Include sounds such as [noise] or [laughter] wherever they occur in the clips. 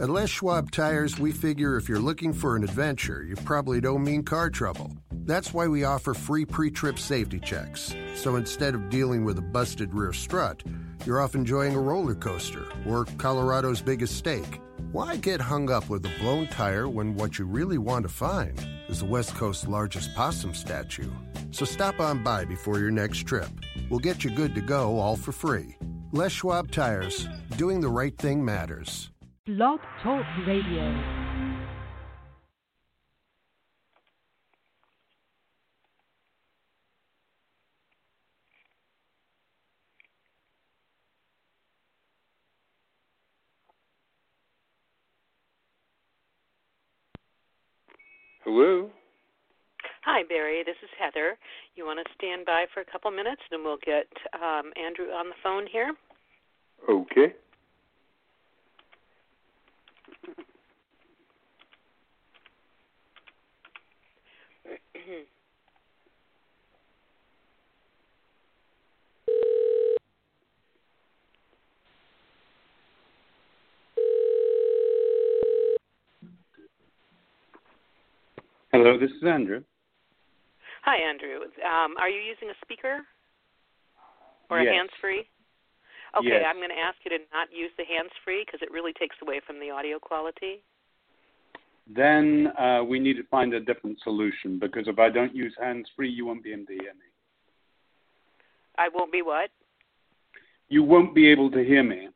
At Les Schwab Tires, we figure if you're looking for an adventure, you probably don't mean car trouble. That's why we offer free pre trip safety checks. So instead of dealing with a busted rear strut, you're off enjoying a roller coaster or Colorado's biggest steak. Why get hung up with a blown tire when what you really want to find is the West Coast's largest possum statue? So stop on by before your next trip. We'll get you good to go all for free. Les Schwab Tires, doing the right thing matters. Blog Talk Radio. Hello. Hi, Barry. This is Heather. You want to stand by for a couple minutes, and we'll get um, Andrew on the phone here. Okay. Hello, this is Andrew. Hi, Andrew. Um, are you using a speaker or yes. a hands free? Okay, Yes. I'm going to ask you to not use the hands free because it really takes away from the audio quality. Then uh, we need to find a different solution because if I don't use hands free, you won't be able to hear me. I won't be what? You won't be able to hear me.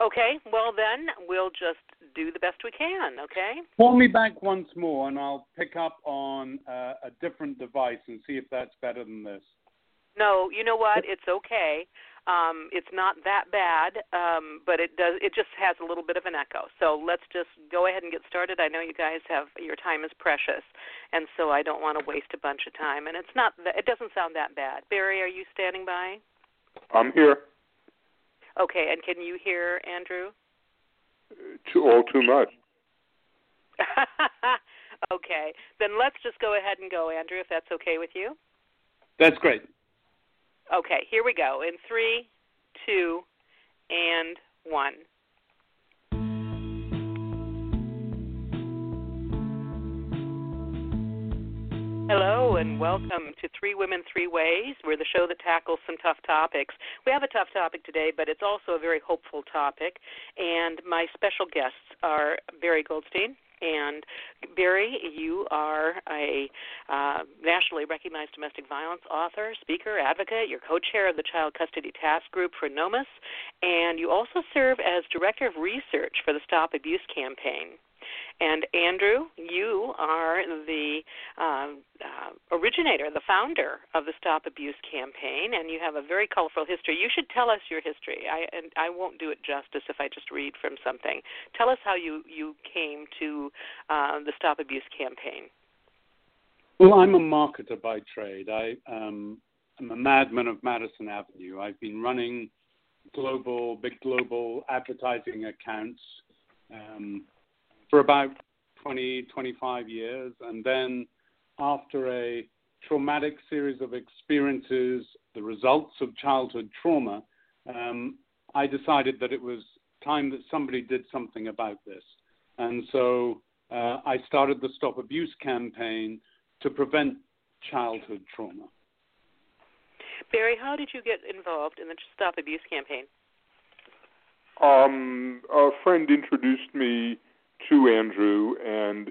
Okay, well then we'll just do the best we can. Okay. Call me back once more, and I'll pick up on uh, a different device and see if that's better than this. No, you know what? It's okay. Um, it's not that bad, um, but it does. It just has a little bit of an echo. So let's just go ahead and get started. I know you guys have your time is precious, and so I don't want to waste a bunch of time. And it's not. That, it doesn't sound that bad. Barry, are you standing by? I'm here. Okay, and can you hear Andrew? Too, all too much. [laughs] okay, then let's just go ahead and go, Andrew, if that's okay with you. That's great. Okay, here we go. In three, two, and one. Hello and welcome to Three Women, Three Ways. We're the show that tackles some tough topics. We have a tough topic today, but it's also a very hopeful topic. And my special guests are Barry Goldstein. And Barry, you are a uh, nationally recognized domestic violence author, speaker, advocate. You're co chair of the Child Custody Task Group for NOMAS, And you also serve as director of research for the Stop Abuse campaign. And Andrew, you are the uh, uh, originator, the founder of the Stop Abuse campaign, and you have a very colorful history. You should tell us your history. I and I won't do it justice if I just read from something. Tell us how you you came to uh, the Stop Abuse campaign. Well, I'm a marketer by trade. I um, am a madman of Madison Avenue. I've been running global, big global advertising accounts. Um, for about 20, 25 years. And then, after a traumatic series of experiences, the results of childhood trauma, um, I decided that it was time that somebody did something about this. And so uh, I started the Stop Abuse campaign to prevent childhood trauma. Barry, how did you get involved in the Stop Abuse campaign? Um, a friend introduced me to Andrew, and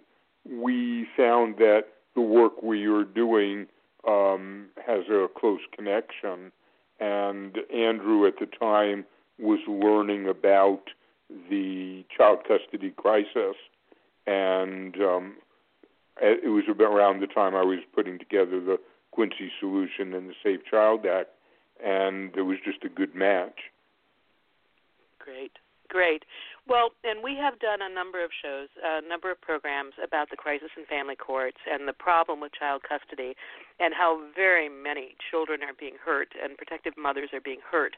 we found that the work we were doing um, has a close connection. And Andrew, at the time, was learning about the child custody crisis, and um, it was about around the time I was putting together the Quincy Solution and the Safe Child Act, and it was just a good match. Great, great. Well, and we have done a number of shows, a number of programs about the crisis in family courts and the problem with child custody and how very many children are being hurt and protective mothers are being hurt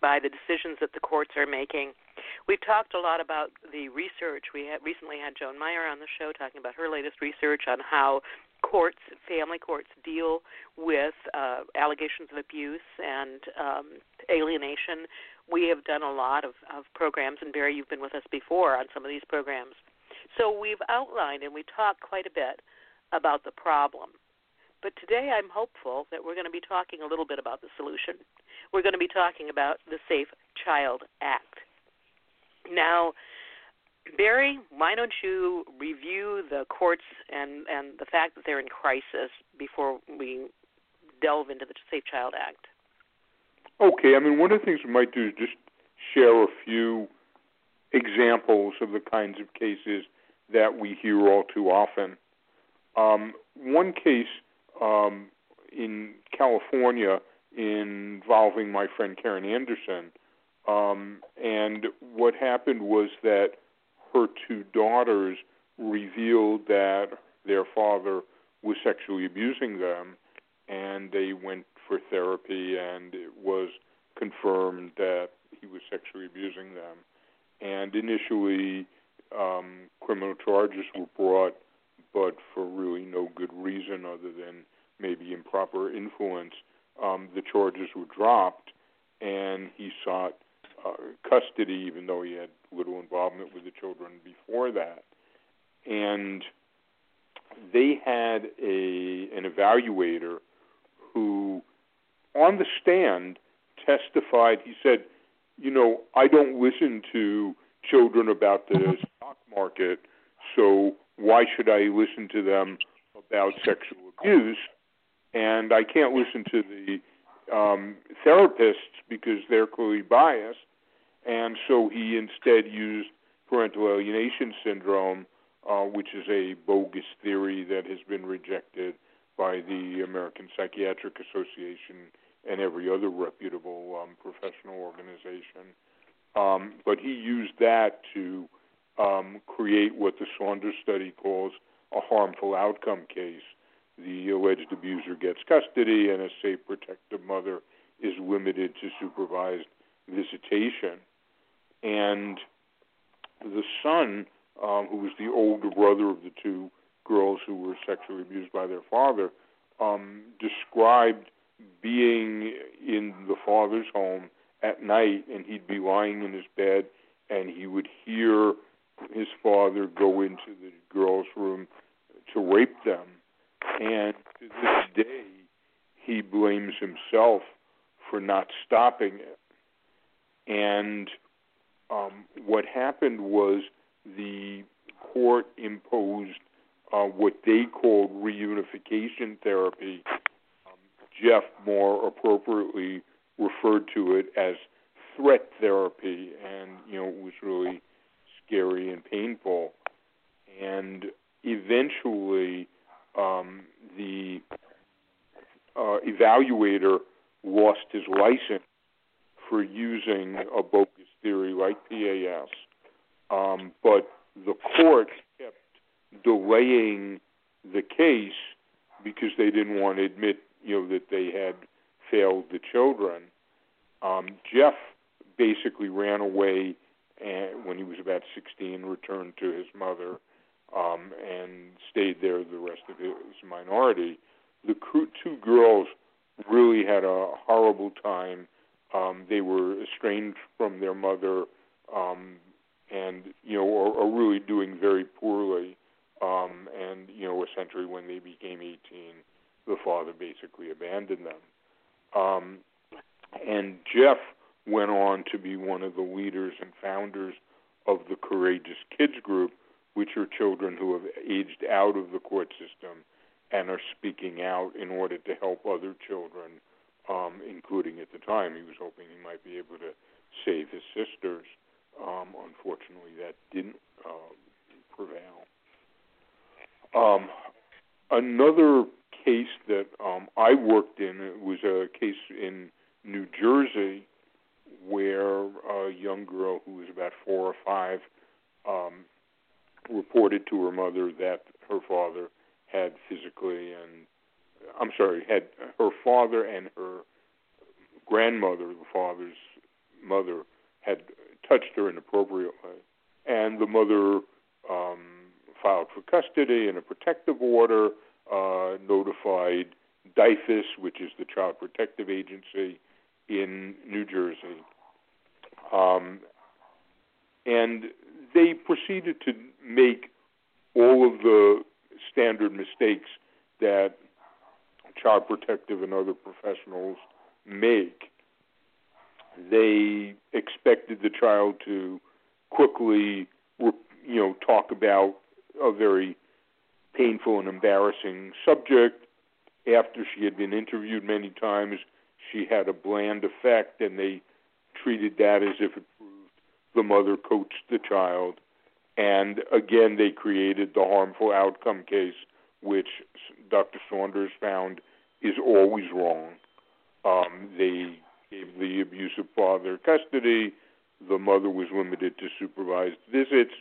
by the decisions that the courts are making. We've talked a lot about the research. We had recently had Joan Meier on the show talking about her latest research on how courts, family courts, deal with uh, allegations of abuse and um, alienation we have done a lot of, of programs, and Barry, you've been with us before on some of these programs. So we've outlined and we talked quite a bit about the problem. But today I'm hopeful that we're going to be talking a little bit about the solution. We're going to be talking about the Safe Child Act. Now, Barry, why don't you review the courts and, and the fact that they're in crisis before we delve into the Safe Child Act? Okay, I mean, one of the things we might do is just share a few examples of the kinds of cases that we hear all too often. Um, one case um, in California involving my friend Karen Anderson, um, and what happened was that her two daughters revealed that their father was sexually abusing them, and they went for therapy, and it was confirmed that he was sexually abusing them. And initially, um, criminal charges were brought, but for really no good reason other than maybe improper influence. Um, the charges were dropped, and he sought uh, custody, even though he had little involvement with the children before that. And they had a an evaluator who, on the stand, testified. He said, "You know, I don't listen to children about the [laughs] stock market, so why should I listen to them about sexual abuse? And I can't listen to the um, therapists because they're clearly biased." And so he instead used parental alienation syndrome, uh, which is a bogus theory that has been rejected by the American Psychiatric Association and every other reputable um, professional organization. Um, but he used that to um, create what the Saunders study calls a harmful outcome case. The alleged abuser gets custody, and a safe, protective mother is limited to supervised visitation and the son, um, who was the older brother of the two girls who were sexually abused by their father, um, described being in the father's home at night, and he'd be lying in his bed, and he would hear his father go into the girls' room to rape them. And to this day, he blames himself for not stopping it. And um, what happened was the court imposed uh, what they called reunification therapy. Jeff more appropriately referred to it as threat therapy, and you know it was really scary and painful. And eventually, um, the uh, evaluator lost his license for using a bogus theory like PAS, um, but the court kept delaying the case because they didn't want to admit, you know, that they had failed the children. Um, Jeff basically ran away and when he was about 16, returned to his mother um, and stayed there the rest of his minority. The two girls really had a horrible time um, they were estranged from their mother, um, and you know, are, are really doing very poorly. Um, and you know, essentially, when they became 18, the father basically abandoned them. Um, and Jeff went on to be one of the leaders and founders of the Courageous Kids Group, which are children who have aged out of the court system and are speaking out in order to help other children um, including at the time he was hoping he might be able to save his sisters. Um, unfortunately, that didn't uh, prevail. Um, another case that um, I worked in was a case in New Jersey where a young girl who was about four or five um, reported to her mother that her father had physically and I'm sorry, had her father and her grandmother, the father's mother, had touched her inappropriately, and the mother um, filed for custody and a protective order, uh, notified DYFS, which is the Child Protective Agency in New Jersey, Um, and they proceeded to make all of the standard mistakes that child protective and other professionals make. They expected the child to quickly, you know, talk about a very painful and embarrassing subject. After she had been interviewed many times, she had a bland effect, and they treated that as if it proved the mother coached the child. And again, they created the harmful outcome case, which Dr. Saunders found is always wrong. Um, they gave the abusive father custody. The mother was limited to supervised visits.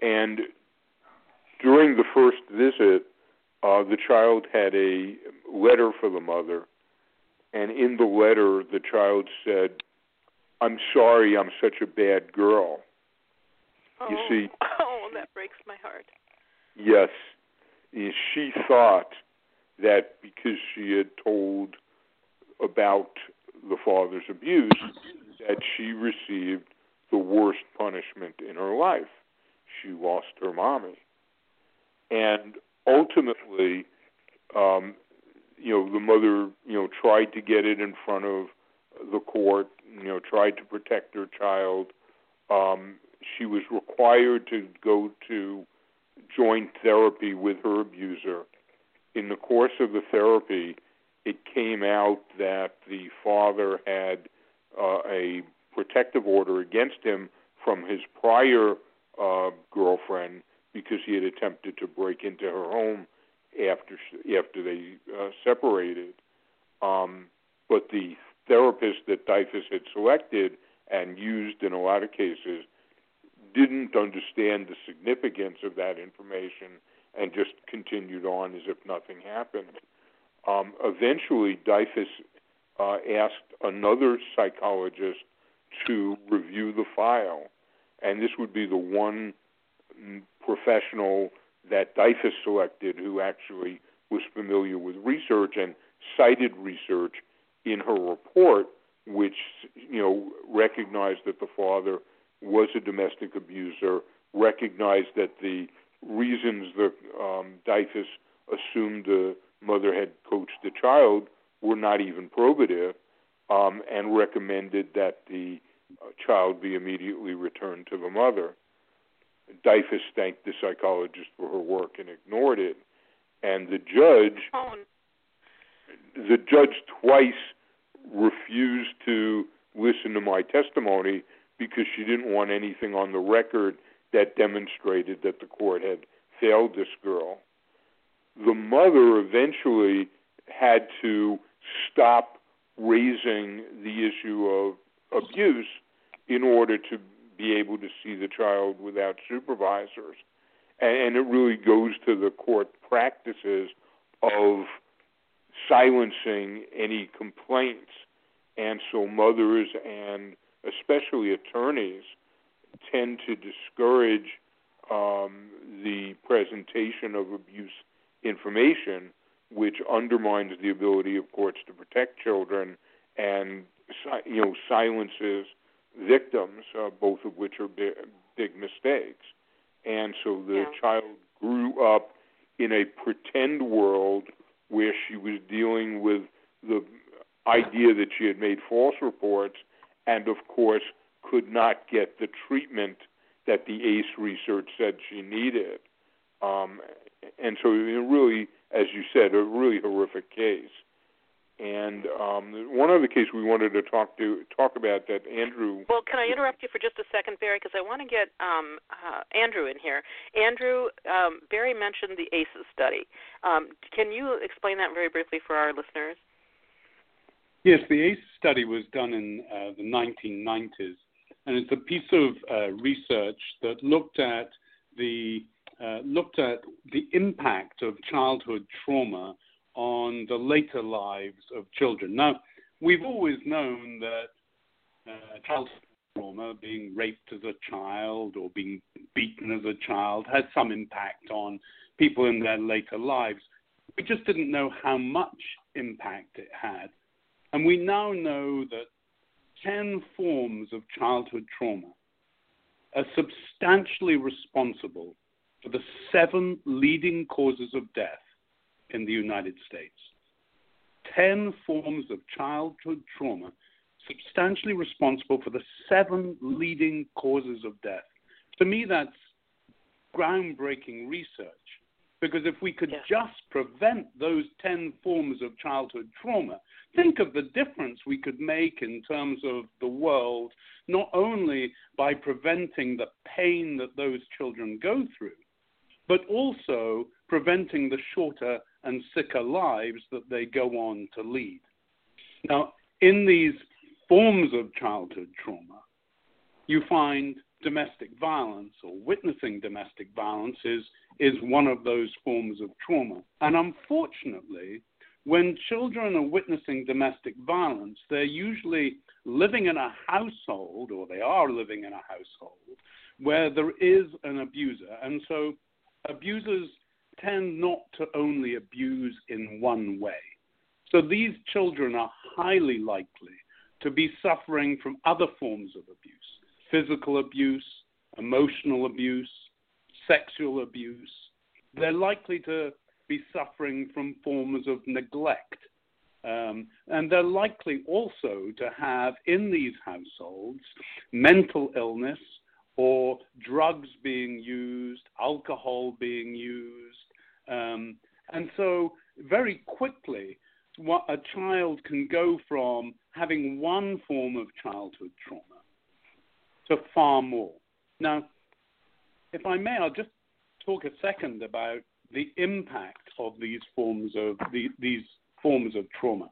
And during the first visit, uh, the child had a letter for the mother. And in the letter, the child said, I'm sorry, I'm such a bad girl. Oh, you see, [laughs] oh, that breaks my heart. Yes, she thought that because she had told about the father's abuse, that she received the worst punishment in her life. She lost her mommy, and ultimately, um, you know, the mother, you know, tried to get it in front of the court. You know, tried to protect her child. Um, she was required to go to joint therapy with her abuser. In the course of the therapy, it came out that the father had uh, a protective order against him from his prior uh, girlfriend because he had attempted to break into her home after after they uh, separated. Um, but the therapist that DYFS had selected and used in a lot of cases didn't understand the significance of that information and just continued on as if nothing happened. Um, eventually, DYFS uh, asked another psychologist to review the file, and this would be the one professional that DYFS selected who actually was familiar with research and cited research in her report, which you know recognized that the father was a domestic abuser, recognized that the reasons that um, DYFS assumed the mother had coached the child were not even probative, um, and recommended that the uh, child be immediately returned to the mother. DYFS thanked the psychologist for her work and ignored it, and the judge, oh. the judge twice refused to listen to my testimony because she didn't want anything on the record that demonstrated that the court had failed this girl. The mother eventually had to stop raising the issue of abuse in order to be able to see the child without supervisors. And it really goes to the court practices of silencing any complaints. And so mothers and especially attorneys, tend to discourage um, the presentation of abuse information, which undermines the ability of courts to protect children and you know silences victims, uh, both of which are big, big mistakes. And so the yeah. child grew up in a pretend world where she was dealing with the idea that she had made false reports and of course could not get the treatment that the ACE research said she needed. Um, and so, it really, as you said, a really horrific case. And um, one other case we wanted to talk to talk about that Andrew. Well, can I interrupt you for just a second, Barry? Because I want to get um, uh, Andrew in here. Andrew, um, Barry mentioned the ACEs study. Um, can you explain that very briefly for our listeners? Yes, the ACE study was done in uh, the 1990s, and it's a piece of uh, research that looked at the uh, looked at the impact of childhood trauma on the later lives of children. Now, we've always known that uh, childhood trauma, being raped as a child or being beaten as a child, has some impact on people in their later lives. We just didn't know how much impact it had. And we now know that 10 forms of childhood trauma are substantially responsible for the seven leading causes of death in the United States. 10 forms of childhood trauma substantially responsible for the seven leading causes of death. To me, that's groundbreaking research because if we could just prevent those 10 forms of childhood trauma, think of the difference we could make in terms of the world, not only by preventing the pain that those children go through, but also preventing the shorter and sicker lives that they go on to lead. Now, in these forms of childhood trauma, you find domestic violence or witnessing domestic violence is, is one of those forms of trauma. And unfortunately, when children are witnessing domestic violence, they're usually living in a household, or they are living in a household, where there is an abuser. And so abusers tend not to only abuse in one way. So these children are highly likely to be suffering from other forms of abuse physical abuse, emotional abuse, sexual abuse. They're likely to be suffering from forms of neglect. Um, and they're likely also to have in these households mental illness or drugs being used, alcohol being used. Um, and so, very quickly, a child can go from having one form of childhood trauma to far more. Now, if I may, I'll just talk a second about the impact of these forms of the, these forms of trauma.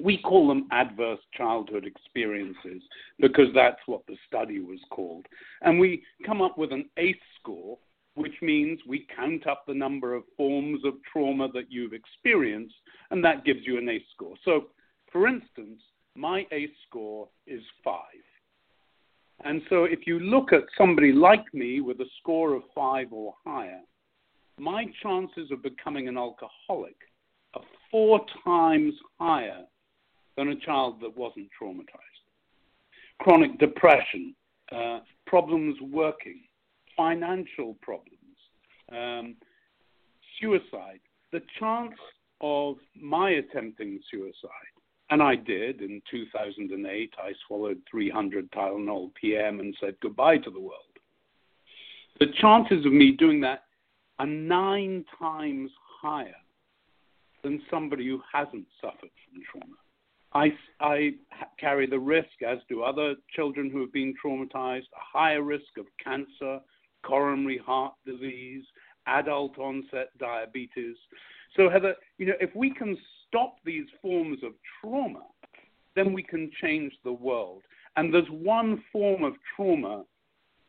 We call them adverse childhood experiences because that's what the study was called. And we come up with an ACE score, which means we count up the number of forms of trauma that you've experienced, and that gives you an ACE score. So, for instance, my ACE score is five. And so if you look at somebody like me with a score of five or higher, my chances of becoming an alcoholic are four times higher than a child that wasn't traumatized. Chronic depression, uh, problems working, financial problems, um, suicide. The chance of my attempting suicide and I did. In 2008, I swallowed 300 Tylenol PM and said goodbye to the world. The chances of me doing that are nine times higher than somebody who hasn't suffered from trauma. I, I carry the risk, as do other children who have been traumatized, a higher risk of cancer, coronary heart disease, adult onset diabetes. So, Heather, you know, if we can stop these forms of trauma, then we can change the world. And there's one form of trauma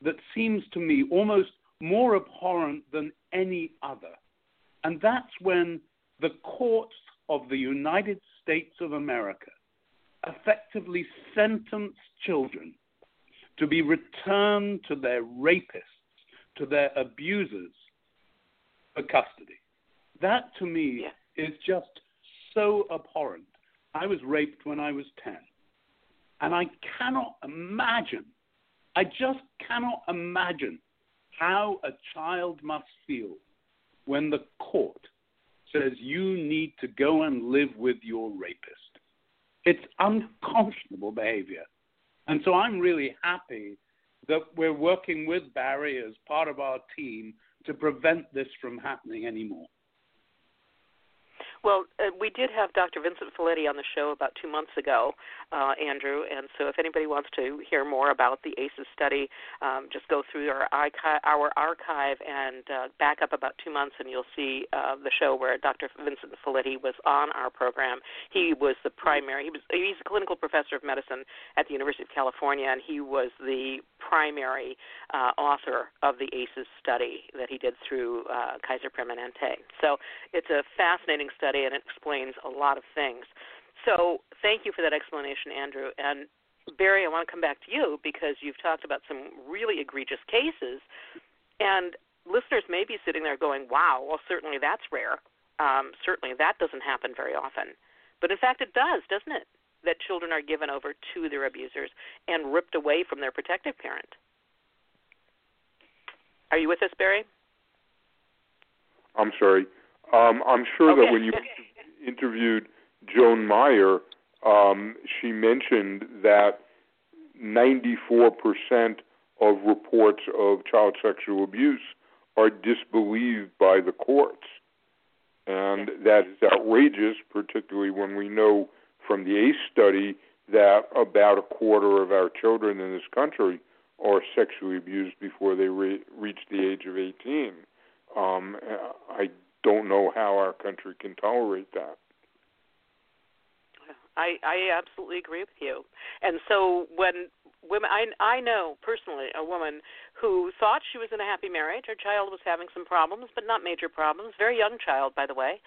that seems to me almost more abhorrent than any other. And that's when the courts of the United States of America effectively sentence children to be returned to their rapists, to their abusers for custody. That to me yeah. is just so abhorrent. I was raped when I was 10. And I cannot imagine, I just cannot imagine how a child must feel when the court says you need to go and live with your rapist. It's unconscionable behavior. And so I'm really happy that we're working with Barry as part of our team to prevent this from happening anymore. Well, uh, we did have Dr. Vincent Felitti on the show about two months ago, uh, Andrew, and so if anybody wants to hear more about the ACEs study, um, just go through our archive, our archive and uh, back up about two months, and you'll see uh, the show where Dr. Vincent Felitti was on our program. He was the primary. He was he's a clinical professor of medicine at the University of California, and he was the primary uh, author of the ACEs study that he did through uh, Kaiser Permanente. So it's a fascinating study and it explains a lot of things. So thank you for that explanation, Andrew. And Barry, I want to come back to you because you've talked about some really egregious cases, and listeners may be sitting there going, "Wow, well, certainly that's rare. Um, certainly that doesn't happen very often." But in fact, it does, doesn't it? that children are given over to their abusers and ripped away from their protective parent. Are you with us, Barry? I'm sorry. Um, I'm sure okay. that when you interviewed Joan Meier, um, she mentioned that 94% of reports of child sexual abuse are disbelieved by the courts. And that is outrageous, particularly when we know from the ACE study that about a quarter of our children in this country are sexually abused before they re- reach the age of 18. Um, I don't know how our country can tolerate that. I I absolutely agree with you. And so when women I I know personally a woman who thought she was in a happy marriage, her child was having some problems, but not major problems, very young child by the way.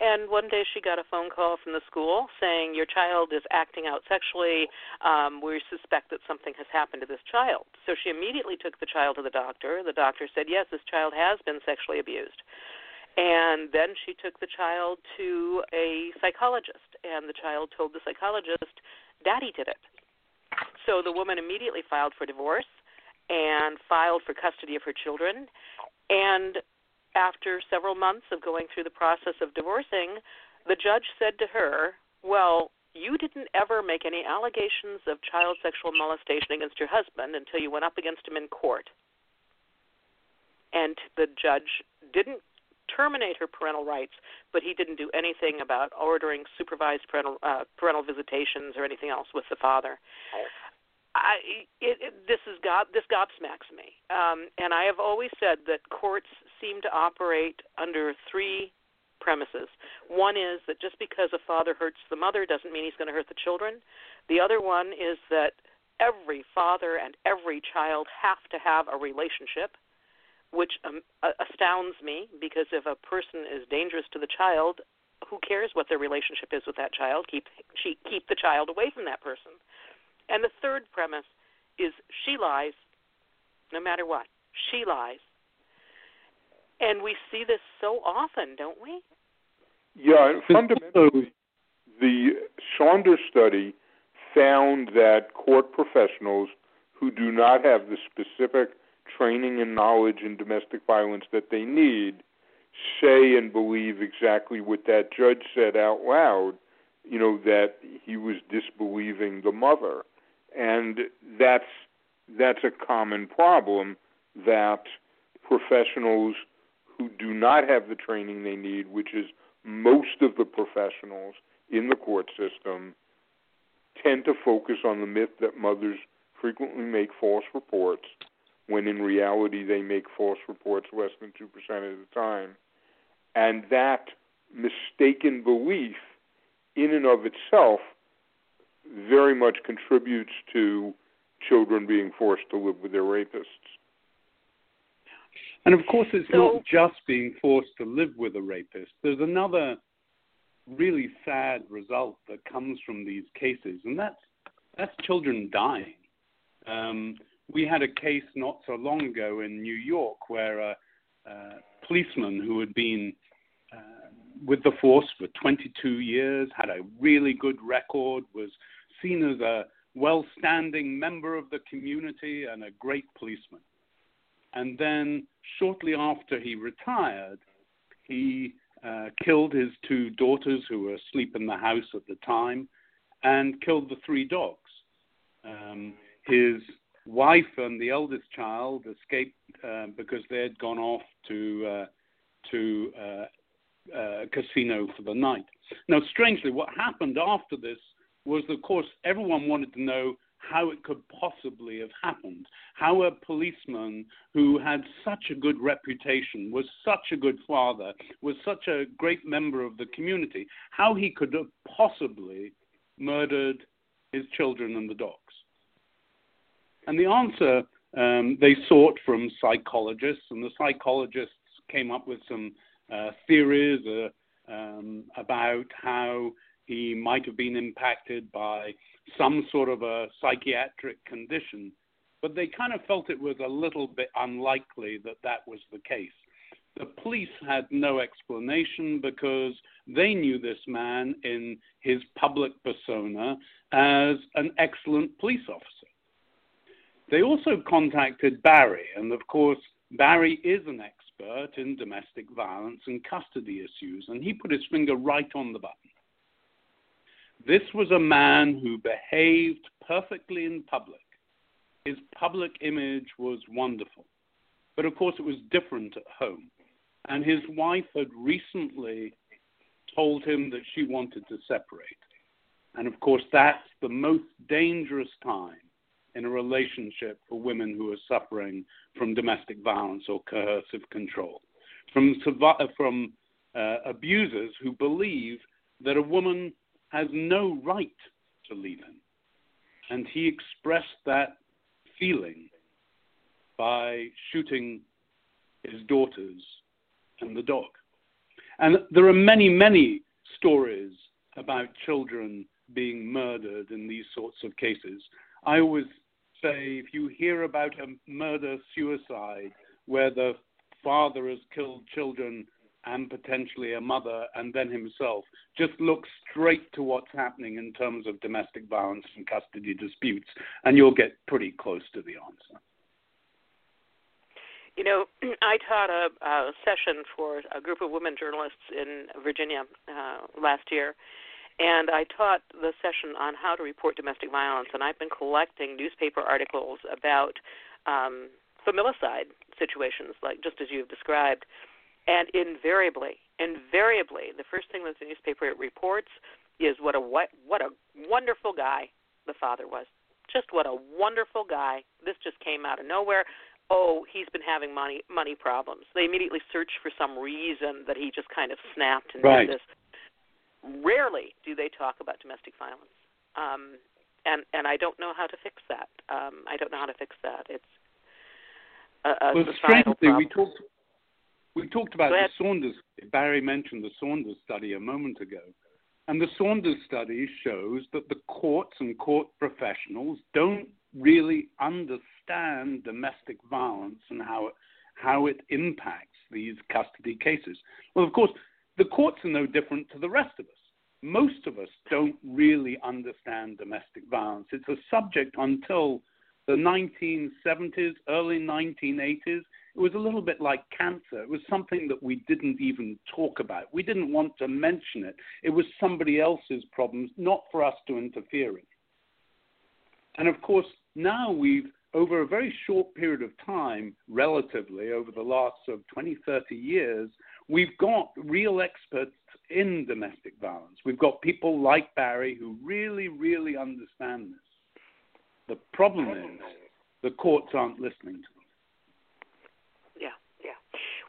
And one day she got a phone call from the school saying your child is acting out sexually. Um, we suspect that something has happened to this child. So she immediately took the child to the doctor. The doctor said, yes, this child has been sexually abused. And then she took the child to a psychologist, and the child told the psychologist, Daddy did it. So the woman immediately filed for divorce and filed for custody of her children. And after several months of going through the process of divorcing, the judge said to her, Well, you didn't ever make any allegations of child sexual molestation against your husband until you went up against him in court. And the judge didn't terminate her parental rights, but he didn't do anything about ordering supervised parental uh, parental visitations or anything else with the father. I it, it, this is God this gobsmacks me, um, and I have always said that courts seem to operate under three premises. One is that just because a father hurts the mother doesn't mean he's going to hurt the children. The other one is that every father and every child have to have a relationship which um, astounds me because if a person is dangerous to the child, who cares what their relationship is with that child? Keep she keep the child away from that person. And the third premise is she lies, no matter what. She lies, and we see this so often, don't we? Yeah, and fundamentally, the Saunders study found that court professionals who do not have the specific training and knowledge in domestic violence that they need say and believe exactly what that judge said out loud, you know, that he was disbelieving the mother. And that's that's a common problem that professionals who do not have the training they need, which is most of the professionals in the court system, tend to focus on the myth that mothers frequently make false reports when in reality they make false reports less than 2% of the time. And that mistaken belief, in and of itself, very much contributes to children being forced to live with their rapists. And of course, it's so, not just being forced to live with a rapist. There's another really sad result that comes from these cases, and that's that's children dying. Um, we had a case not so long ago in New York where a, a policeman who had been uh, with the force for 22 years, had a really good record, was seen as a well standing member of the community and a great policeman. And then, shortly after he retired, he uh, killed his two daughters who were asleep in the house at the time and killed the three dogs. Um, his wife and the eldest child escaped uh, because they had gone off to uh, to uh, uh, casino for the night. Now, strangely, what happened after this was, of course, everyone wanted to know how it could possibly have happened. How a policeman who had such a good reputation, was such a good father, was such a great member of the community, how he could have possibly murdered his children and the dogs. And the answer um, they sought from psychologists, and the psychologists came up with some uh, theories uh, um, about how he might have been impacted by some sort of a psychiatric condition, but they kind of felt it was a little bit unlikely that that was the case. the police had no explanation because they knew this man in his public persona as an excellent police officer. They also contacted Barry, and of course, Barry is an expert in domestic violence and custody issues, and he put his finger right on the button. This was a man who behaved perfectly in public. His public image was wonderful. But of course, it was different at home. And his wife had recently told him that she wanted to separate. And of course, that's the most dangerous time in a relationship for women who are suffering from domestic violence or coercive control, from, from uh, abusers who believe that a woman has no right to leave him. And he expressed that feeling by shooting his daughters and the dog. And there are many, many stories about children being murdered in these sorts of cases. I always say if you hear about a murder suicide where the father has killed children and potentially a mother and then himself, just look straight to what's happening in terms of domestic violence and custody disputes, and you'll get pretty close to the answer. You know, [clears throat] I taught a, a session for a group of women journalists in Virginia uh, last year, and I taught the session on how to report domestic violence. And I've been collecting newspaper articles about um, familicide situations, like just as you've described. And invariably, invariably, the first thing that the newspaper reports is what a what, what a wonderful guy the father was. Just what a wonderful guy. This just came out of nowhere. Oh, he's been having money money problems. They immediately search for some reason that he just kind of snapped and right. did this rarely do they talk about domestic violence, um, and and I don't know how to fix that. Um, I don't know how to fix that. It's a, a well, societal strangely, problem. we talked we talked about the. Saunders. Barry mentioned the Saunders study a moment ago, and the Saunders study shows that the courts and court professionals don't really understand domestic violence and how it, how it impacts these custody cases. Well, of course, the courts are no different to the rest of us. Most of us don't really understand domestic violence. It's a subject until the 1970s, early 1980s. It was a little bit like cancer. It was something that we didn't even talk about. We didn't want to mention it. It was somebody else's problems, not for us to interfere in. And of course, now we've, over a very short period of time, relatively, over the last sort of 20, 30 years, we've got real experts in domestic violence. We've got people like Barry who really, really understand this. The problem is the courts aren't listening to them. Yeah, yeah.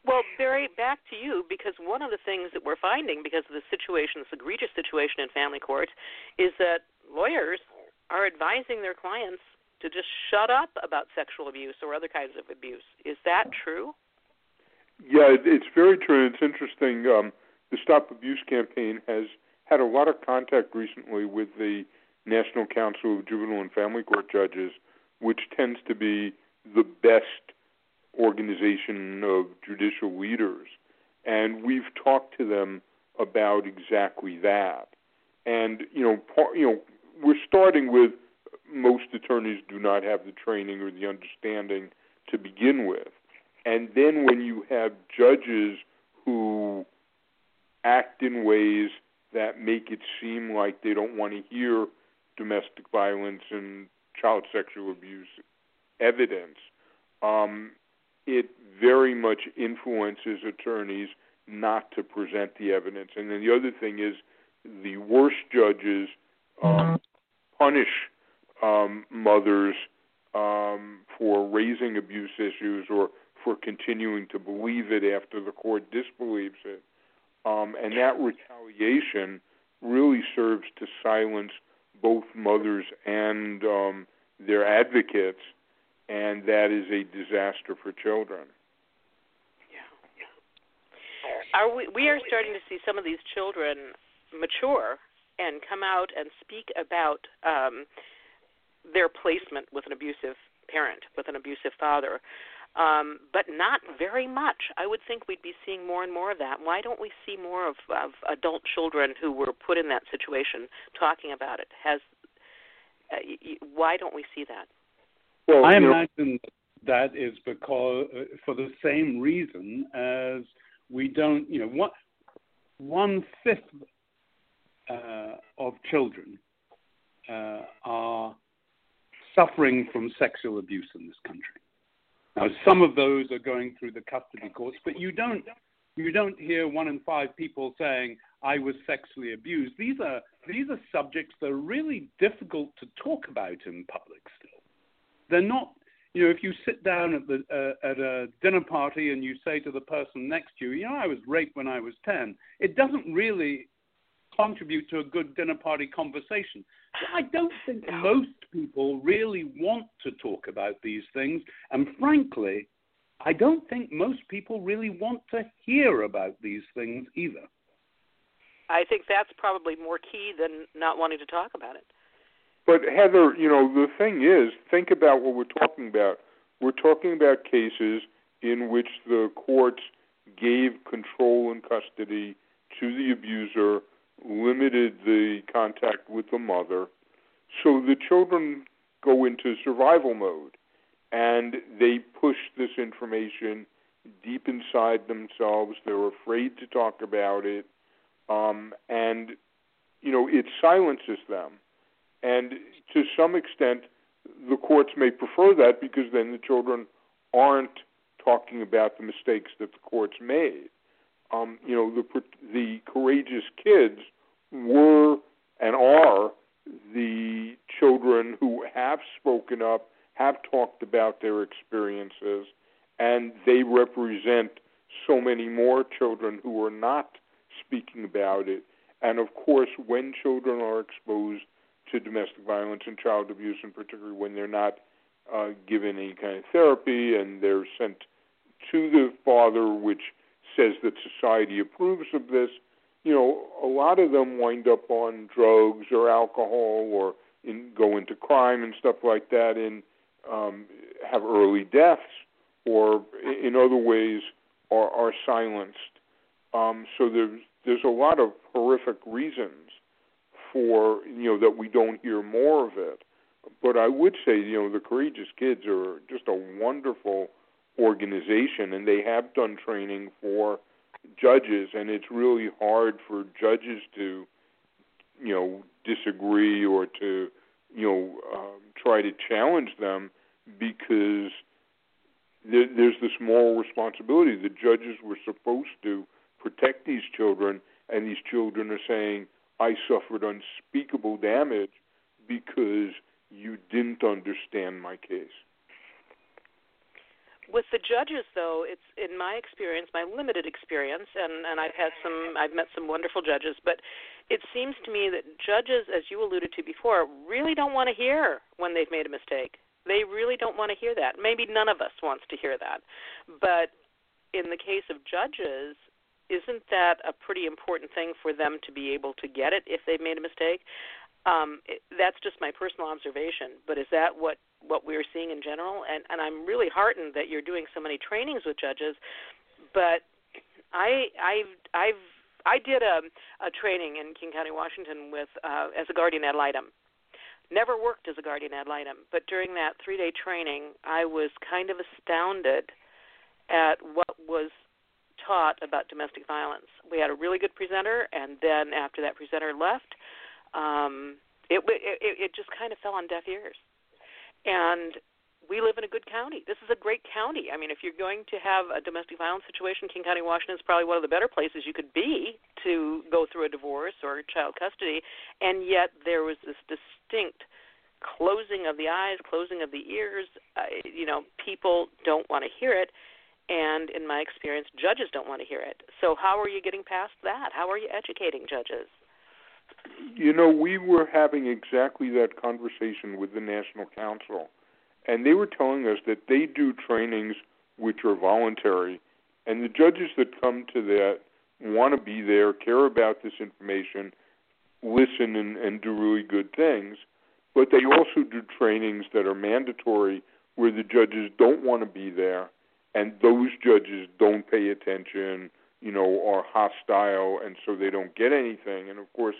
Well, Barry, back to you because one of the things that we're finding because of the situation, this egregious situation in family court, is that lawyers are advising their clients to just shut up about sexual abuse or other kinds of abuse. Is that true? Yeah, it, it's very true. It's interesting. Um, the Stop Abuse campaign has had a lot of contact recently with the National Council of Juvenile and Family Court Judges, which tends to be the best organization of judicial leaders. And we've talked to them about exactly that. And you know, par, you know, we're starting with most attorneys do not have the training or the understanding to begin with. And then when you have judges who act in ways that make it seem like they don't want to hear domestic violence and child sexual abuse evidence, um, it very much influences attorneys not to present the evidence. And then the other thing is the worst judges um, punish um, mothers um, for raising abuse issues or for continuing to believe it after the court disbelieves it. Um, and that retaliation really serves to silence both mothers and um, their advocates, and that is a disaster for children. Are we we are starting to see some of these children mature and come out and speak about um their placement with an abusive parent, with an abusive father. Um, but not very much. I would think we'd be seeing more and more of that. Why don't we see more of, of adult children who were put in that situation talking about it? Has uh, why don't we see that? Well, I imagine that is because uh, for the same reason as we don't, you know, one one fifth uh, of children uh, are suffering from sexual abuse in this country. Now, some of those are going through the custody courts, but you don't you don't hear one in five people saying I was sexually abused. These are these are subjects that are really difficult to talk about in public. Still, they're not. You know, if you sit down at the uh, at a dinner party and you say to the person next to you, you know, I was raped when I was ten, it doesn't really contribute to a good dinner party conversation. I don't think most people really want to talk about these things, and frankly, I don't think most people really want to hear about these things either. I think that's probably more key than not wanting to talk about it. But Heather, you know, the thing is, think about what we're talking about. We're talking about cases in which the courts gave control and custody to the abuser limited the contact with the mother. So the children go into survival mode and they push this information deep inside themselves. They're afraid to talk about it. Um, and, you know, it silences them. And to some extent, the courts may prefer that because then the children aren't talking about the mistakes that the courts made um, you know, the the courageous kids were and are the children who have spoken up, have talked about their experiences, and they represent so many more children who are not speaking about it. And of course, when children are exposed to domestic violence and child abuse, and particularly when they're not uh, given any kind of therapy and they're sent to the father, which says that society approves of this, you know, a lot of them wind up on drugs or alcohol or in, go into crime and stuff like that and um, have early deaths or in other ways are, are silenced. Um, so there's there's a lot of horrific reasons for you know that we don't hear more of it. But I would say you know the courageous kids are just a wonderful organization, and they have done training for judges, and it's really hard for judges to, you know, disagree or to, you know, um, try to challenge them because there, there's this moral responsibility. The judges were supposed to protect these children, and these children are saying, "I suffered unspeakable damage because you didn't understand my case." With the judges though it's in my experience my limited experience and and i've had some i've met some wonderful judges but it seems to me that judges as you alluded to before really don't want to hear when they've made a mistake. They really don't want to hear that. Maybe none of us wants to hear that. But in the case of judges isn't that a pretty important thing for them to be able to get it if they've made a mistake? Um, it, that's just my personal observation. But is that what what we're seeing in general? And and I'm really heartened that you're doing so many trainings with judges. But I I've I've I did a a training in King County, Washington, with uh, as a guardian ad litem. Never worked as a guardian ad litem, but during that three day training, I was kind of astounded at what was taught about domestic violence. We had a really good presenter, and then after that presenter left, um, it, it it just kind of fell on deaf ears. And we live in a good county. This is a great county. I mean, if you're going to have a domestic violence situation, King County, Washington is probably one of the better places you could be to go through a divorce or child custody. And yet there was this distinct closing of the eyes, closing of the ears. Uh, you know, people don't want to hear it. And in my experience, judges don't want to hear it. So, how are you getting past that? How are you educating judges? You know, we were having exactly that conversation with the National Council, and they were telling us that they do trainings which are voluntary, and the judges that come to that want to be there, care about this information, listen, and, and do really good things. But they also do trainings that are mandatory where the judges don't want to be there, and those judges don't pay attention, you know, are hostile, and so they don't get anything. And of course,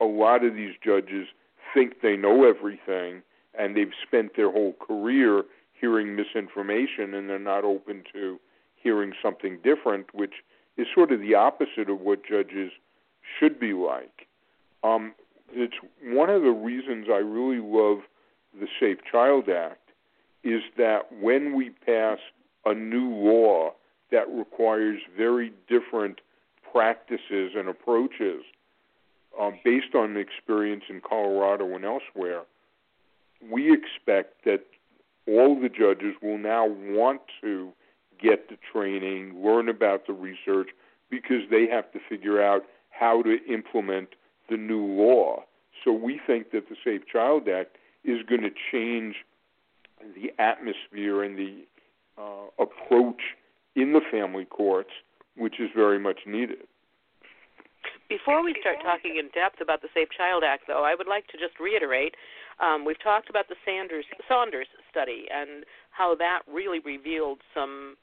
a lot of these judges think they know everything, and they've spent their whole career hearing misinformation, and they're not open to hearing something different, which is sort of the opposite of what judges should be like. Um, it's one of the reasons I really love the Safe Child Act is that when we pass a new law that requires very different practices and approaches um, based on the experience in Colorado and elsewhere, we expect that all the judges will now want to get the training, learn about the research, because they have to figure out how to implement the new law. So we think that the Safe Child Act is going to change the atmosphere and the uh, approach in the family courts, which is very much needed. Before we start talking in depth about the Safe Child Act, though, I would like to just reiterate um, we've talked about the Sanders Saunders study and how that really revealed some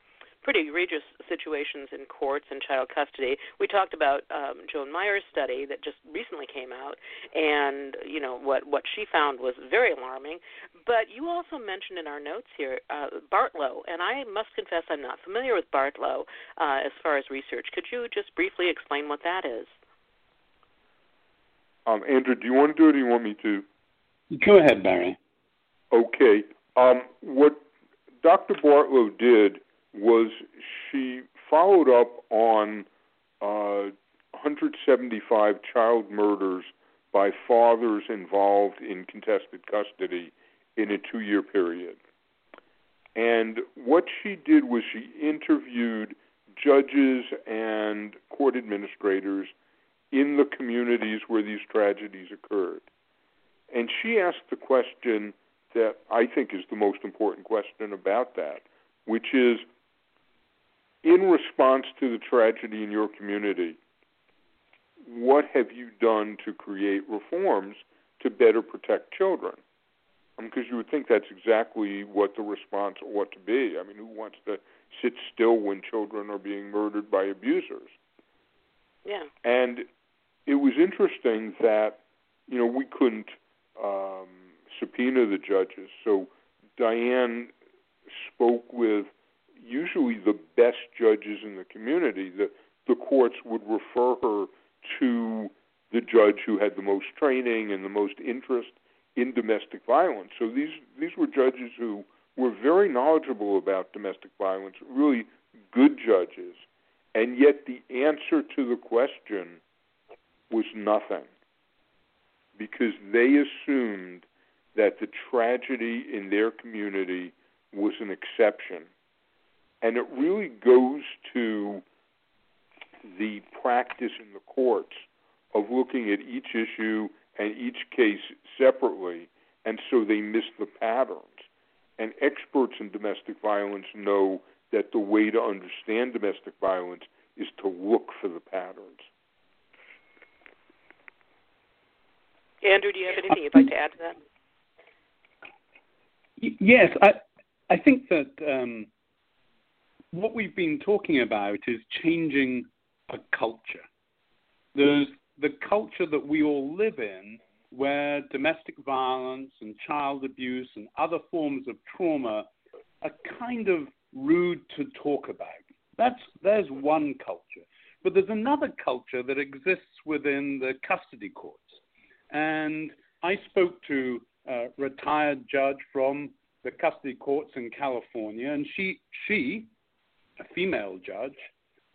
pretty egregious situations in courts and child custody. We talked about um, Joan Meier's study that just recently came out, and you know what what she found was very alarming. But you also mentioned in our notes here uh, Bartlow, and I must confess I'm not familiar with Bartlow uh, as far as research. Could you just briefly explain what that is? Um, Andrew, do you want to do it, or do you want me to? Go ahead, Barry. Okay. Um, what Dr. Bartlow did was she followed up on uh, 175 child murders by fathers involved in contested custody in a two year period. And what she did was she interviewed judges and court administrators in the communities where these tragedies occurred. And she asked the question that I think is the most important question about that, which is in response to the tragedy in your community, what have you done to create reforms to better protect children? Because you would think that's exactly what the response ought to be. I mean, who wants to sit still when children are being murdered by abusers? Yeah. And it was interesting that, you know, we couldn't um, subpoena the judges. So Diane spoke with usually the best judges in the community. The the courts would refer her to the judge who had the most training and the most interest in domestic violence. So these these were judges who were very knowledgeable about domestic violence, really good judges. And yet the answer to the question was nothing. Because they assumed that the tragedy in their community was an exception and it really goes to the practice in the courts of looking at each issue and each case separately, and so they miss the patterns. And experts in domestic violence know that the way to understand domestic violence is to look for the patterns. Andrew, do you have anything you'd like to add to that? Yes, I I think that um, what we've been talking about is changing a culture. There's the culture that we all live in where domestic violence and child abuse and other forms of trauma are kind of rude to talk about. That's there's one culture. But there's another culture that exists within the custody courts. And I spoke to a retired judge from the custody courts in California, and she she a female judge,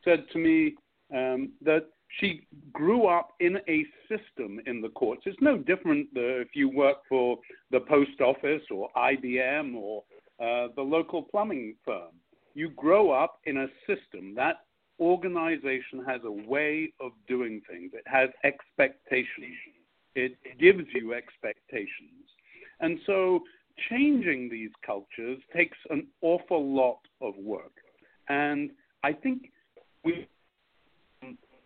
said to me um, that she grew up in a system in the courts. It's no different if you work for the post office or IBM or uh, the local plumbing firm. You grow up in a system. That organization has a way of doing things, it has expectations, it gives you expectations. And so changing these cultures takes an awful lot of work. And I think we,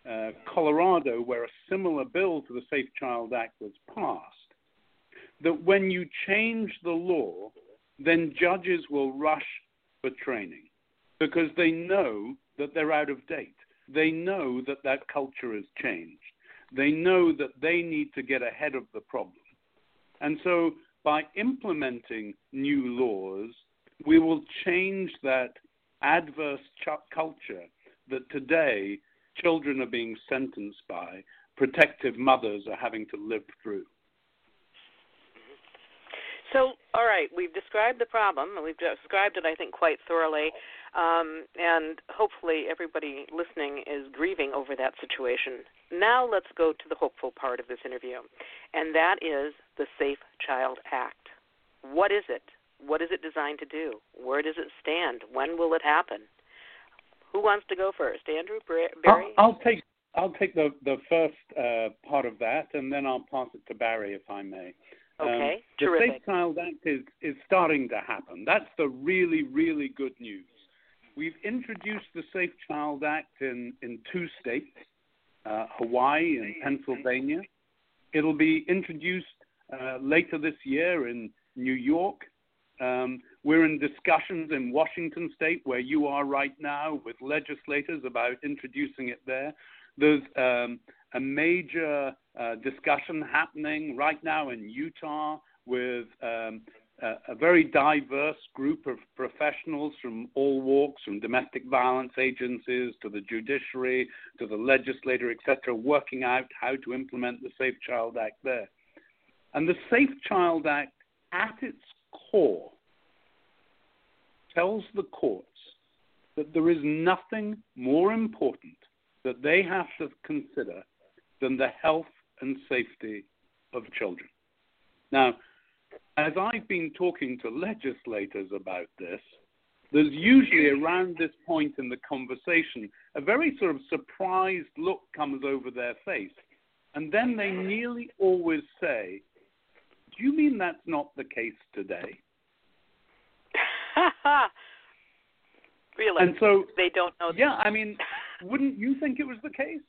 uh, Colorado, where a similar bill to the Safe Child Act was passed, that when you change the law, then judges will rush for training. because they know that they're out of date. They know that that culture has changed. They know that they need to get ahead of the problem. And so by implementing new laws, we will change that adverse ch- culture that today children are being sentenced by, protective mothers are having to live through. So, all right, we've described the problem, and we've described it, I think, quite thoroughly. Um, and hopefully, everybody listening is grieving over that situation. Now, let's go to the hopeful part of this interview, and that is the Safe Child Act. What is it? What is it designed to do? Where does it stand? When will it happen? Who wants to go first? Andrew, Barry? I'll, I'll take I'll take the the first uh, part of that, and then I'll pass it to Barry if I may. Okay, um, the. Safe Child Act is is starting to happen. That's the really really good news. We've introduced the Safe Child Act in in two states, uh, Hawaii and Pennsylvania. It'll be introduced uh, later this year in New York um, we're in discussions in Washington state, where you are right now, with legislators about introducing it there. There's um, a major uh, discussion happening right now in Utah with um, a, very diverse group of professionals from all walks, from domestic violence agencies to the judiciary to the legislature, etc., working out how to implement the Safe Child Act there. And the Safe Child Act, at its core tells the courts that there is nothing more important that they have to consider than the health and safety of children. Now, as I've been talking to legislators about this, there's usually around this point in the conversation a very sort of surprised look comes over their face. And then they nearly always say, Do you mean that's not the case today? [laughs] really? And so they don't know. Yeah, I mean, wouldn't you think it was the case?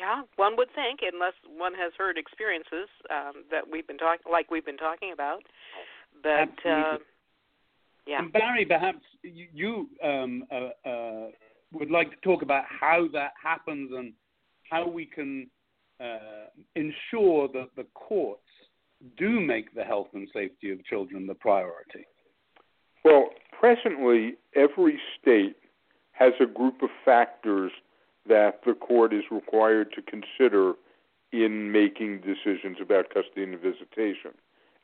Yeah, one would think, unless one has heard experiences um, that we've been talking, like we've been talking about. But uh, yeah, and Barry, perhaps you, you um, uh, uh, would like to talk about how that happens and how we can uh, ensure that the courts do make the health and safety of children the priority. Well, presently, every state has a group of factors that the court is required to consider in making decisions about custody and visitation.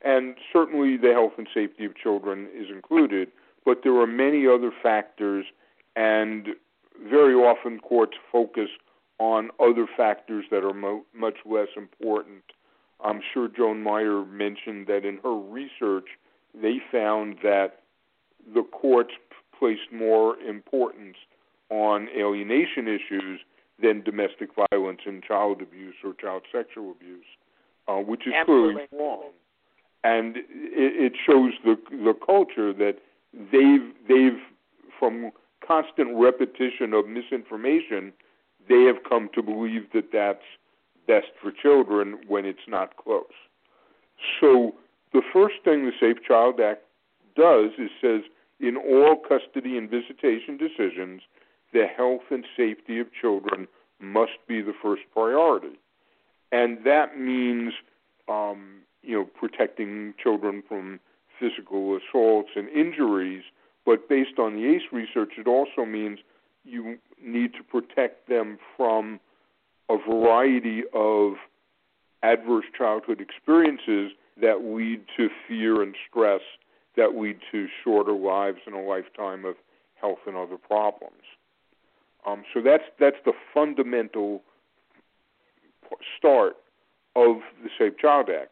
And certainly the health and safety of children is included, but there are many other factors, and very often courts focus on other factors that are mo- much less important. I'm sure Joan Meier mentioned that in her research, they found that the courts placed more importance on alienation issues than domestic violence and child abuse or child sexual abuse, uh, which is Absolutely. clearly wrong. And it, it shows the the culture that they've they've from constant repetition of misinformation, they have come to believe that that's best for children when it's not close. So the first thing the Safe Child Act does is says in all custody and visitation decisions, the health and safety of children must be the first priority. And that means, um, you know, protecting children from physical assaults and injuries. But based on the ACE research, it also means you need to protect them from a variety of adverse childhood experiences that lead to fear and stress that lead to shorter lives and a lifetime of health and other problems. Um, so that's that's the fundamental start of the Safe Child Act.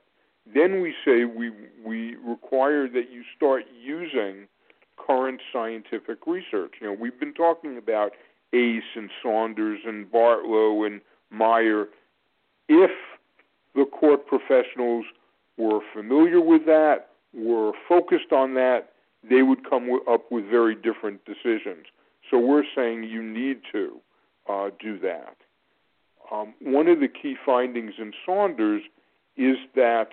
Then we say we we require that you start using current scientific research. You know, we've been talking about ACE and Saunders and Bartlow and Meier. If the court professionals were familiar with that, were focused on that, they would come up with very different decisions. So we're saying you need to uh, do that. Um, one of the key findings in Saunders is that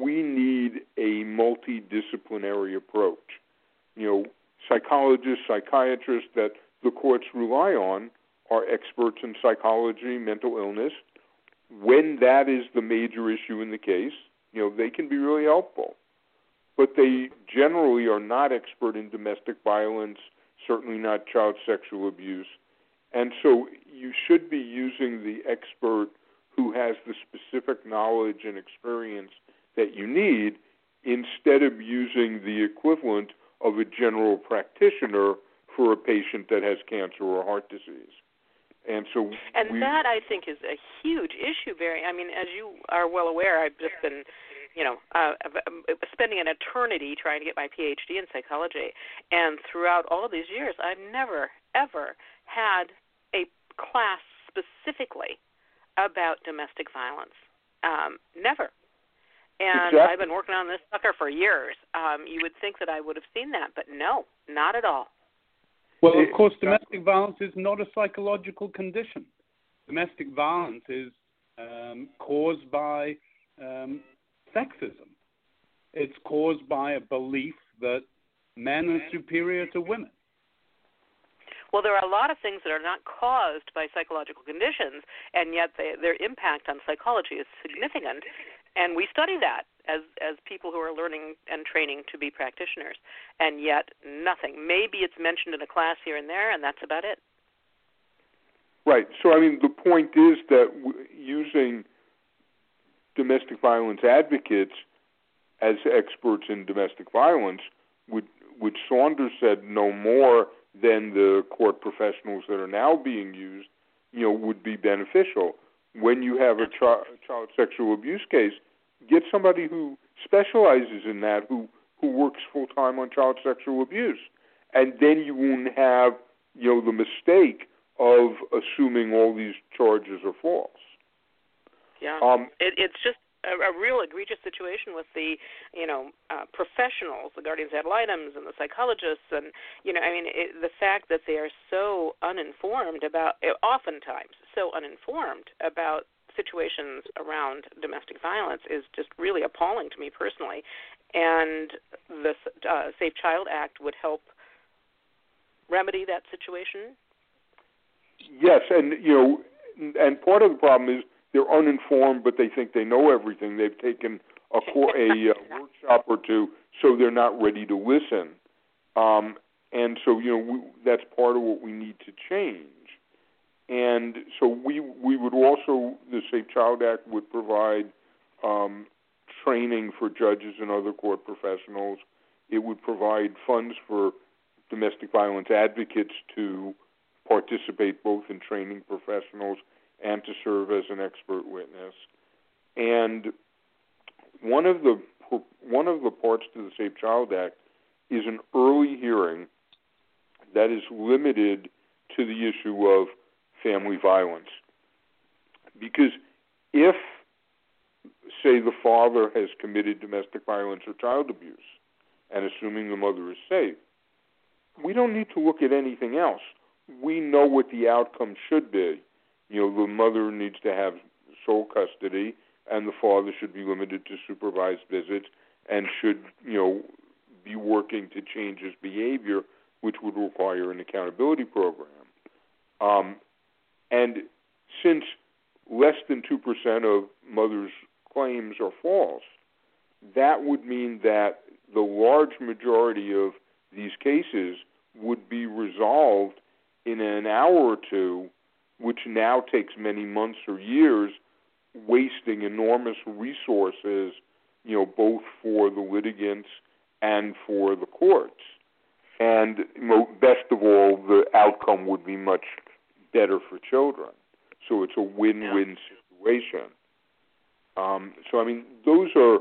we need a multidisciplinary approach. You know, psychologists, psychiatrists that the courts rely on are experts in psychology, mental illness. When that is the major issue in the case, you know, they can be really helpful. But they generally are not expert in domestic violence, certainly not child sexual abuse. And so you should be using the expert who has the specific knowledge and experience that you need instead of using the equivalent of a general practitioner for a patient that has cancer or heart disease. And so And we, that I think is a huge issue Barry. I mean, as you are well aware, I've just been you know, uh, spending an eternity trying to get my PhD in psychology, and throughout all of these years, I've never ever had a class specifically about domestic violence. Um, never. And exactly. I've been working on this sucker for years. Um, you would think that I would have seen that, but no, not at all. Well, of course, domestic violence is not a psychological condition. Domestic violence is um, caused by um, sexism. It's caused by a belief that men are superior to women. Well, there are a lot of things that are not caused by psychological conditions, and yet they, their impact on psychology is significant. And we study that as as people who are learning and training to be practitioners, and yet nothing. Maybe it's mentioned in a class here and there, and that's about it. Right. So, I mean, the point is that w- using domestic violence advocates as experts in domestic violence would, which Saunders said no more than the court professionals that are now being used, you know, would be beneficial. When you have a child sexual abuse case, get somebody who specializes in that, who who works full time on child sexual abuse, and then you won't have you know the mistake of assuming all these charges are false. Yeah, Um, it, it's just a, a real egregious situation with the you know uh, professionals, the guardians ad litems, and the psychologists, and you know I mean it, the fact that they are so uninformed about, oftentimes so uninformed about situations around domestic violence is just really appalling to me personally. And the uh, Safe Child Act would help remedy that situation. Yes, and you know, and part of the problem is they're uninformed, but they think they know everything. They've taken a, cor- a uh, [laughs] workshop or two, so they're not ready to listen. Um, and so, you know, we, that's part of what we need to change. And so we we would also the Safe Child Act would provide um, training for judges and other court professionals. It would provide funds for domestic violence advocates to participate both in training professionals and to serve as an expert witness. And one of the one of the parts to the Safe Child Act is an early hearing that is limited to the issue of family violence. Because if, say, the father has committed domestic violence or child abuse, and assuming the mother is safe, we don't need to look at anything else. We know what the outcome should be. You know, the mother needs to have sole custody, and the father should be limited to supervised visits, and should, you know, be working to change his behavior, which would require an accountability program. Um, and since less than 2% of mothers' claims are false, that would mean that the large majority of these cases would be resolved in an hour or two, which now takes many months or years, wasting enormous resources, you know, both for the litigants and for the courts. And best of all, the outcome would be much better for children. So it's a win-win situation. Um, so I mean, those are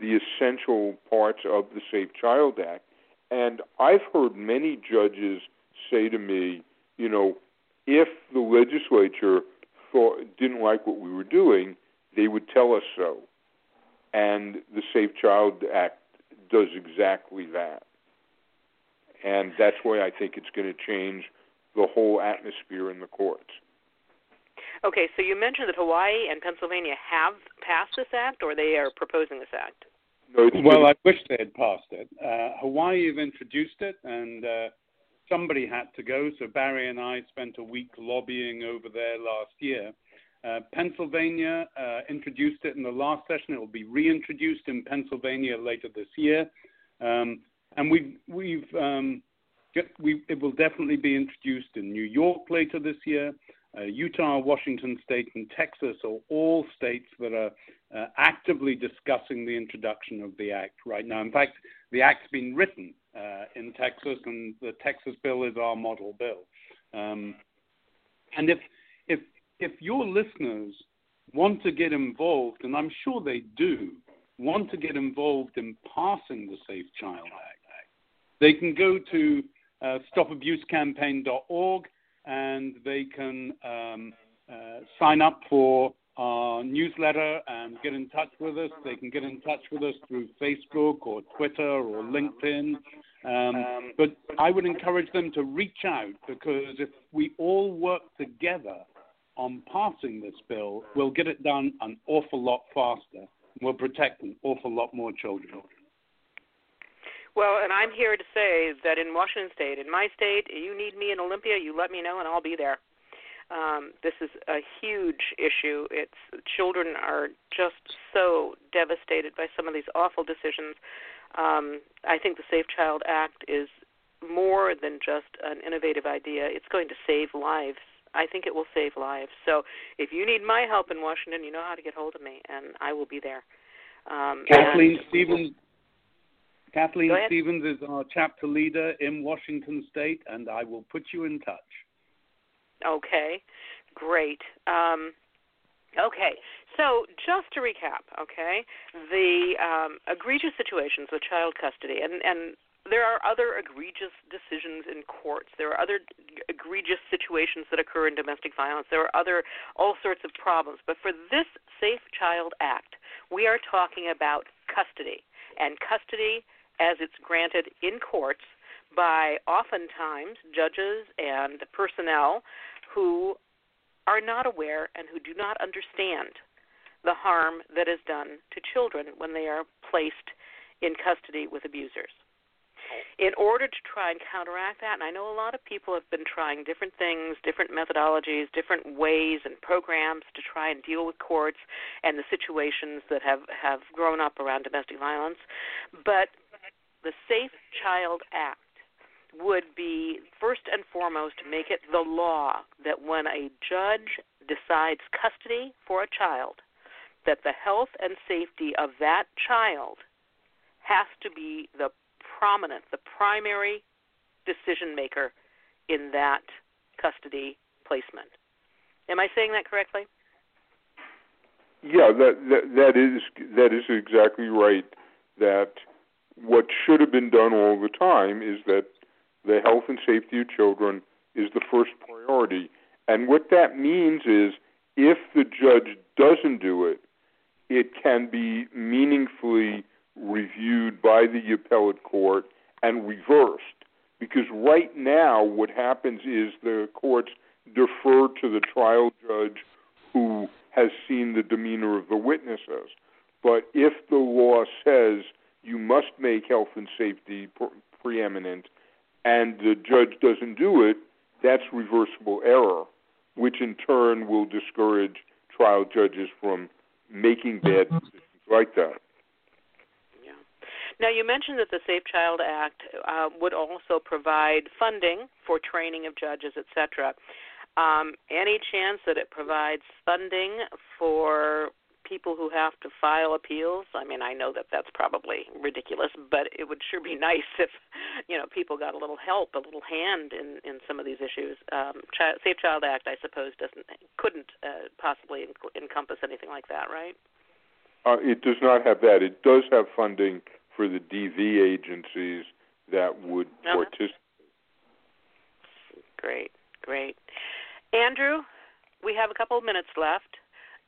the essential parts of the Safe Child Act. And I've heard many judges say to me, you know, if the legislature thought didn't like what we were doing, they would tell us so. And the Safe Child Act does exactly that. And that's why I think it's going to change the whole atmosphere in the courts. Okay, so you mentioned that Hawaii and Pennsylvania have passed this act, or they are proposing this act. Well, I wish they had passed it. Uh, Hawaii have introduced it, and uh, somebody had to go. So Barry and I spent a week lobbying over there last year. Uh, Pennsylvania uh, introduced it in the last session. It will be reintroduced in Pennsylvania later this year, um, and we've we've um, get, we, it will definitely be introduced in New York later this year. Uh, Utah, Washington State, and Texas are all states that are uh, actively discussing the introduction of the act right now. In fact, the act's been written uh, in Texas, and the Texas bill is our model bill. Um, and if if if your listeners want to get involved, and I'm sure they do, want to get involved in passing the Safe Child Act, they can go to uh, stopabusecampaign.org and they can um, uh, sign up for our newsletter and get in touch with us. They can get in touch with us through Facebook or Twitter or LinkedIn. Um, but I would encourage them to reach out because if we all work together on passing this bill, we'll get it done an awful lot faster. We'll protect an awful lot more children. Well, and I'm here to say that in Washington State, in my state, you need me in Olympia, you let me know, and I'll be there. Um, this is a huge issue. It's children are just so devastated by some of these awful decisions. Um, I think the Safe Child Act is more than just an innovative idea. It's going to save lives. I think it will save lives. So if you need my help in Washington, you know how to get hold of me, and I will be there. Um, Kathleen Stevens. Kathleen Stevens is our chapter leader in Washington State, and I will put you in touch. Okay, great. Um, okay, so just to recap, okay, the um, egregious situations with child custody, and, and there are other egregious decisions in courts. There are other egregious situations that occur in domestic violence. There are other all sorts of problems. But for this Safe Child Act, we are talking about custody. And custody, as it's granted in courts by oftentimes judges and personnel who are not aware and who do not understand the harm that is done to children when they are placed in custody with abusers. In order to try and counteract that, and I know a lot of people have been trying different things, different methodologies, different ways and programs to try and deal with courts and the situations that have, have grown up around domestic violence. But the Safe Child Act would be first and foremost make it the law that when a judge decides custody for a child, that the health and safety of that child has to be the prominent, the primary decision maker in that custody placement. Am I saying that correctly? Yeah, that that, that is that is exactly right. That what should have been done all the time is that the health and safety of children is the first priority. And what that means is if the judge doesn't do it, it can be meaningfully reviewed by the appellate court and reversed. Because right now, what happens is the courts defer to the trial judge who has seen the demeanor of the witnesses. But if the law says you must make health and safety pre- preeminent, and the judge doesn't do it, that's reversible error, which in turn will discourage trial judges from making bad decisions like that. Yeah. Now, you mentioned that the Safe Child Act uh, would also provide funding for training of judges, etc. Um, any chance that it provides funding for people who have to file appeals. I mean, I know that that's probably ridiculous, but it would sure be [laughs] nice if you know people got a little help, a little hand in in some of these issues. Um, Child, Safe Child Act, I suppose, doesn't couldn't uh, possibly encompass anything like that, right? Uh, it does not have that. It does have funding for the DV agencies that would uh-huh. participate. Great, great. Andrew, we have a couple of minutes left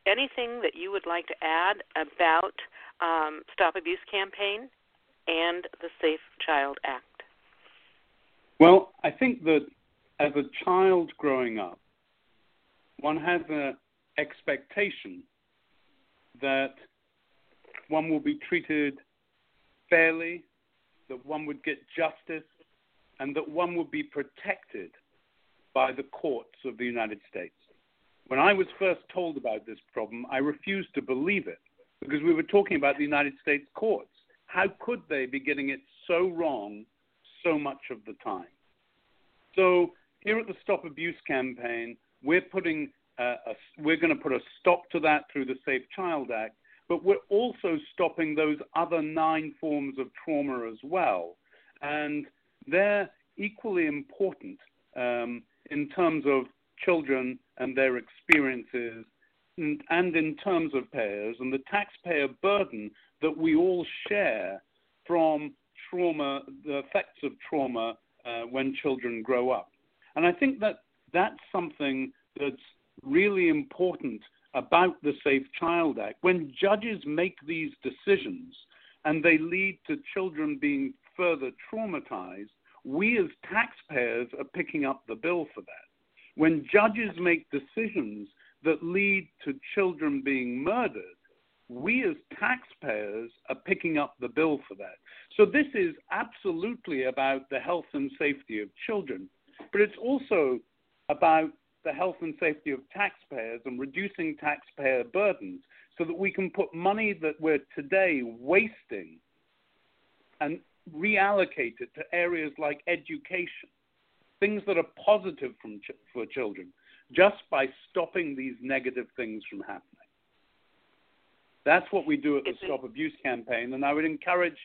anything that you would like to add about um, Stop Abuse campaign and the Safe Child Act? Well, I think that as a child growing up, one has an expectation that one will be treated fairly, that one would get justice, and that one would be protected by the courts of the United States. When I was first told about this problem, I refused to believe it because we were talking about the United States courts. How could they be getting it so wrong so much of the time? So here at the Stop Abuse campaign, we're putting uh, a, we're going to put a stop to that through the Safe Child Act, but we're also stopping those other nine forms of trauma as well, and they're equally important um, in terms of children and their experiences, and, and in terms of payers and the taxpayer burden that we all share from trauma, the effects of trauma uh, when children grow up. And I think that that's something that's really important about the Safe Child Act. When judges make these decisions and they lead to children being further traumatized, we as taxpayers are picking up the bill for that. When judges make decisions that lead to children being murdered, we as taxpayers are picking up the bill for that. So this is absolutely about the health and safety of children, but it's also about the health and safety of taxpayers and reducing taxpayer burdens so that we can put money that we're today wasting and reallocate it to areas like education, things that are positive ch- for children, just by stopping these negative things from happening. That's what we do at the Stop Abuse campaign, and I would encourage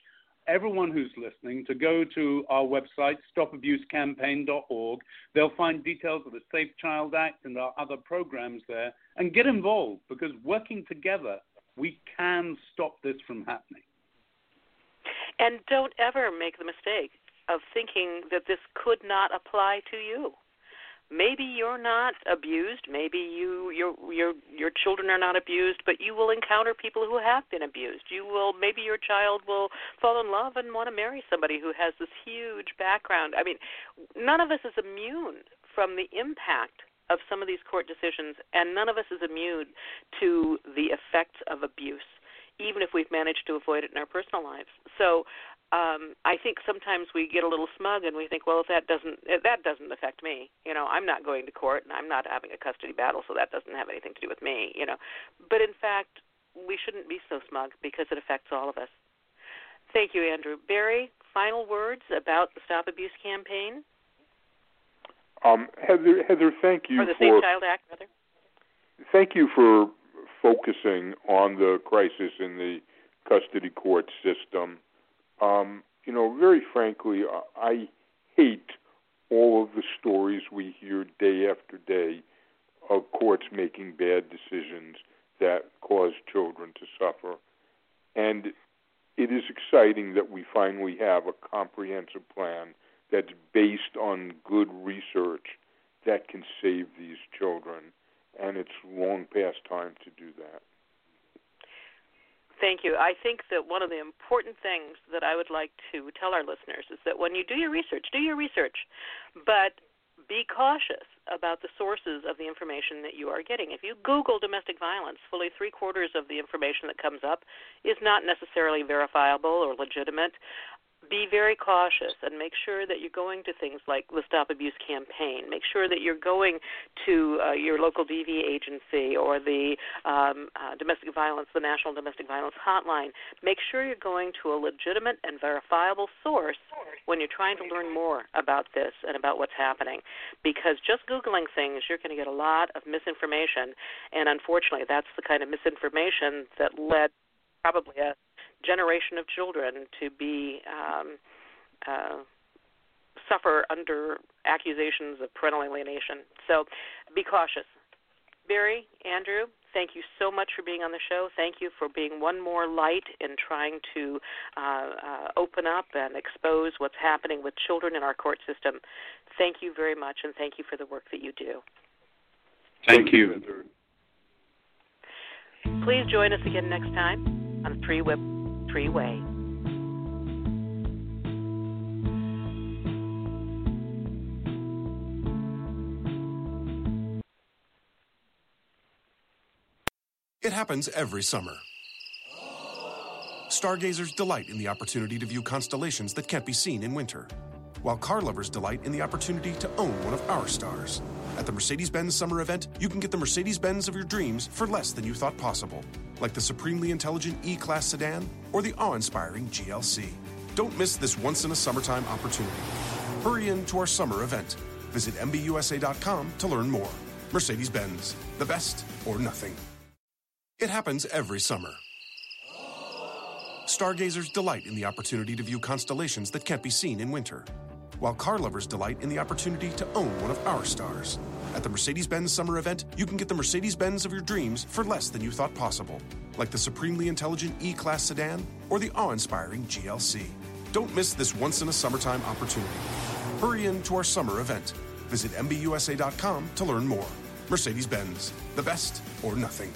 everyone who's listening to go to our website, stopabusecampaign.org. They'll find details of the Safe Child Act and our other programs there and get involved because working together, we can stop this from happening. And don't ever make the mistake of thinking that this could not apply to you. Maybe you're not abused. Maybe you your your your children are not abused but you will encounter people who have been abused. You will maybe your child will fall in love and want to marry somebody who has this huge background. I mean none of us is immune from the impact of some of these court decisions and none of us is immune to the effects of abuse even if we've managed to avoid it in our personal lives. So um i think sometimes we get a little smug and we think well if that doesn't if that doesn't affect me you know i'm not going to court and i'm not having a custody battle so that doesn't have anything to do with me you know. But in fact we shouldn't be so smug because it affects all of us. Thank you andrew. Barry final words about the stop abuse campaign? Um heather heather thank you or the for safe child act rather. Thank you for focusing on the crisis in the custody court system um, you know, very frankly, I hate all of the stories we hear day after day of courts making bad decisions that cause children to suffer. And it is exciting that we finally have a comprehensive plan that's based on good research that can save these children. And it's long past time to do that. Thank you. I think that one of the important things that I would like to tell our listeners is that when you do your research, do your research, but be cautious about the sources of the information that you are getting. If you Google domestic violence, fully three quarters of the information that comes up is not necessarily verifiable or legitimate be very cautious and make sure that you're going to things like the Stop Abuse campaign. Make sure that you're going to uh, your local DV agency or the um, uh, domestic violence, the National Domestic Violence Hotline. Make sure you're going to a legitimate and verifiable source when you're trying to learn more about this and about what's happening. Because just Googling things, you're going to get a lot of misinformation. And unfortunately, that's the kind of misinformation that led probably a generation of children to be um, uh, suffer under accusations of parental alienation. So be cautious. Barry, Andrew, thank you so much for being on the show. Thank you for being one more light in trying to uh, uh, open up and expose what's happening with children in our court system. Thank you very much, and thank you for the work that you do. Thank you. Please join us again next time on Three Web Freeway. It happens every summer. Stargazers delight in the opportunity to view constellations that can't be seen in winter, while car lovers delight in the opportunity to own one of our stars. At the Mercedes Benz summer event, you can get the Mercedes Benz of your dreams for less than you thought possible, like the supremely intelligent E Class sedan or the awe inspiring GLC. Don't miss this once in a summertime opportunity. Hurry in to our summer event. Visit MBUSA.com to learn more. Mercedes Benz, the best or nothing. It happens every summer. Stargazers delight in the opportunity to view constellations that can't be seen in winter, while car lovers delight in the opportunity to own one of our stars. At the Mercedes Benz summer event, you can get the Mercedes Benz of your dreams for less than you thought possible, like the supremely intelligent E Class sedan or the awe inspiring GLC. Don't miss this once in a summertime opportunity. Hurry in to our summer event. Visit MBUSA.com to learn more. Mercedes Benz, the best or nothing.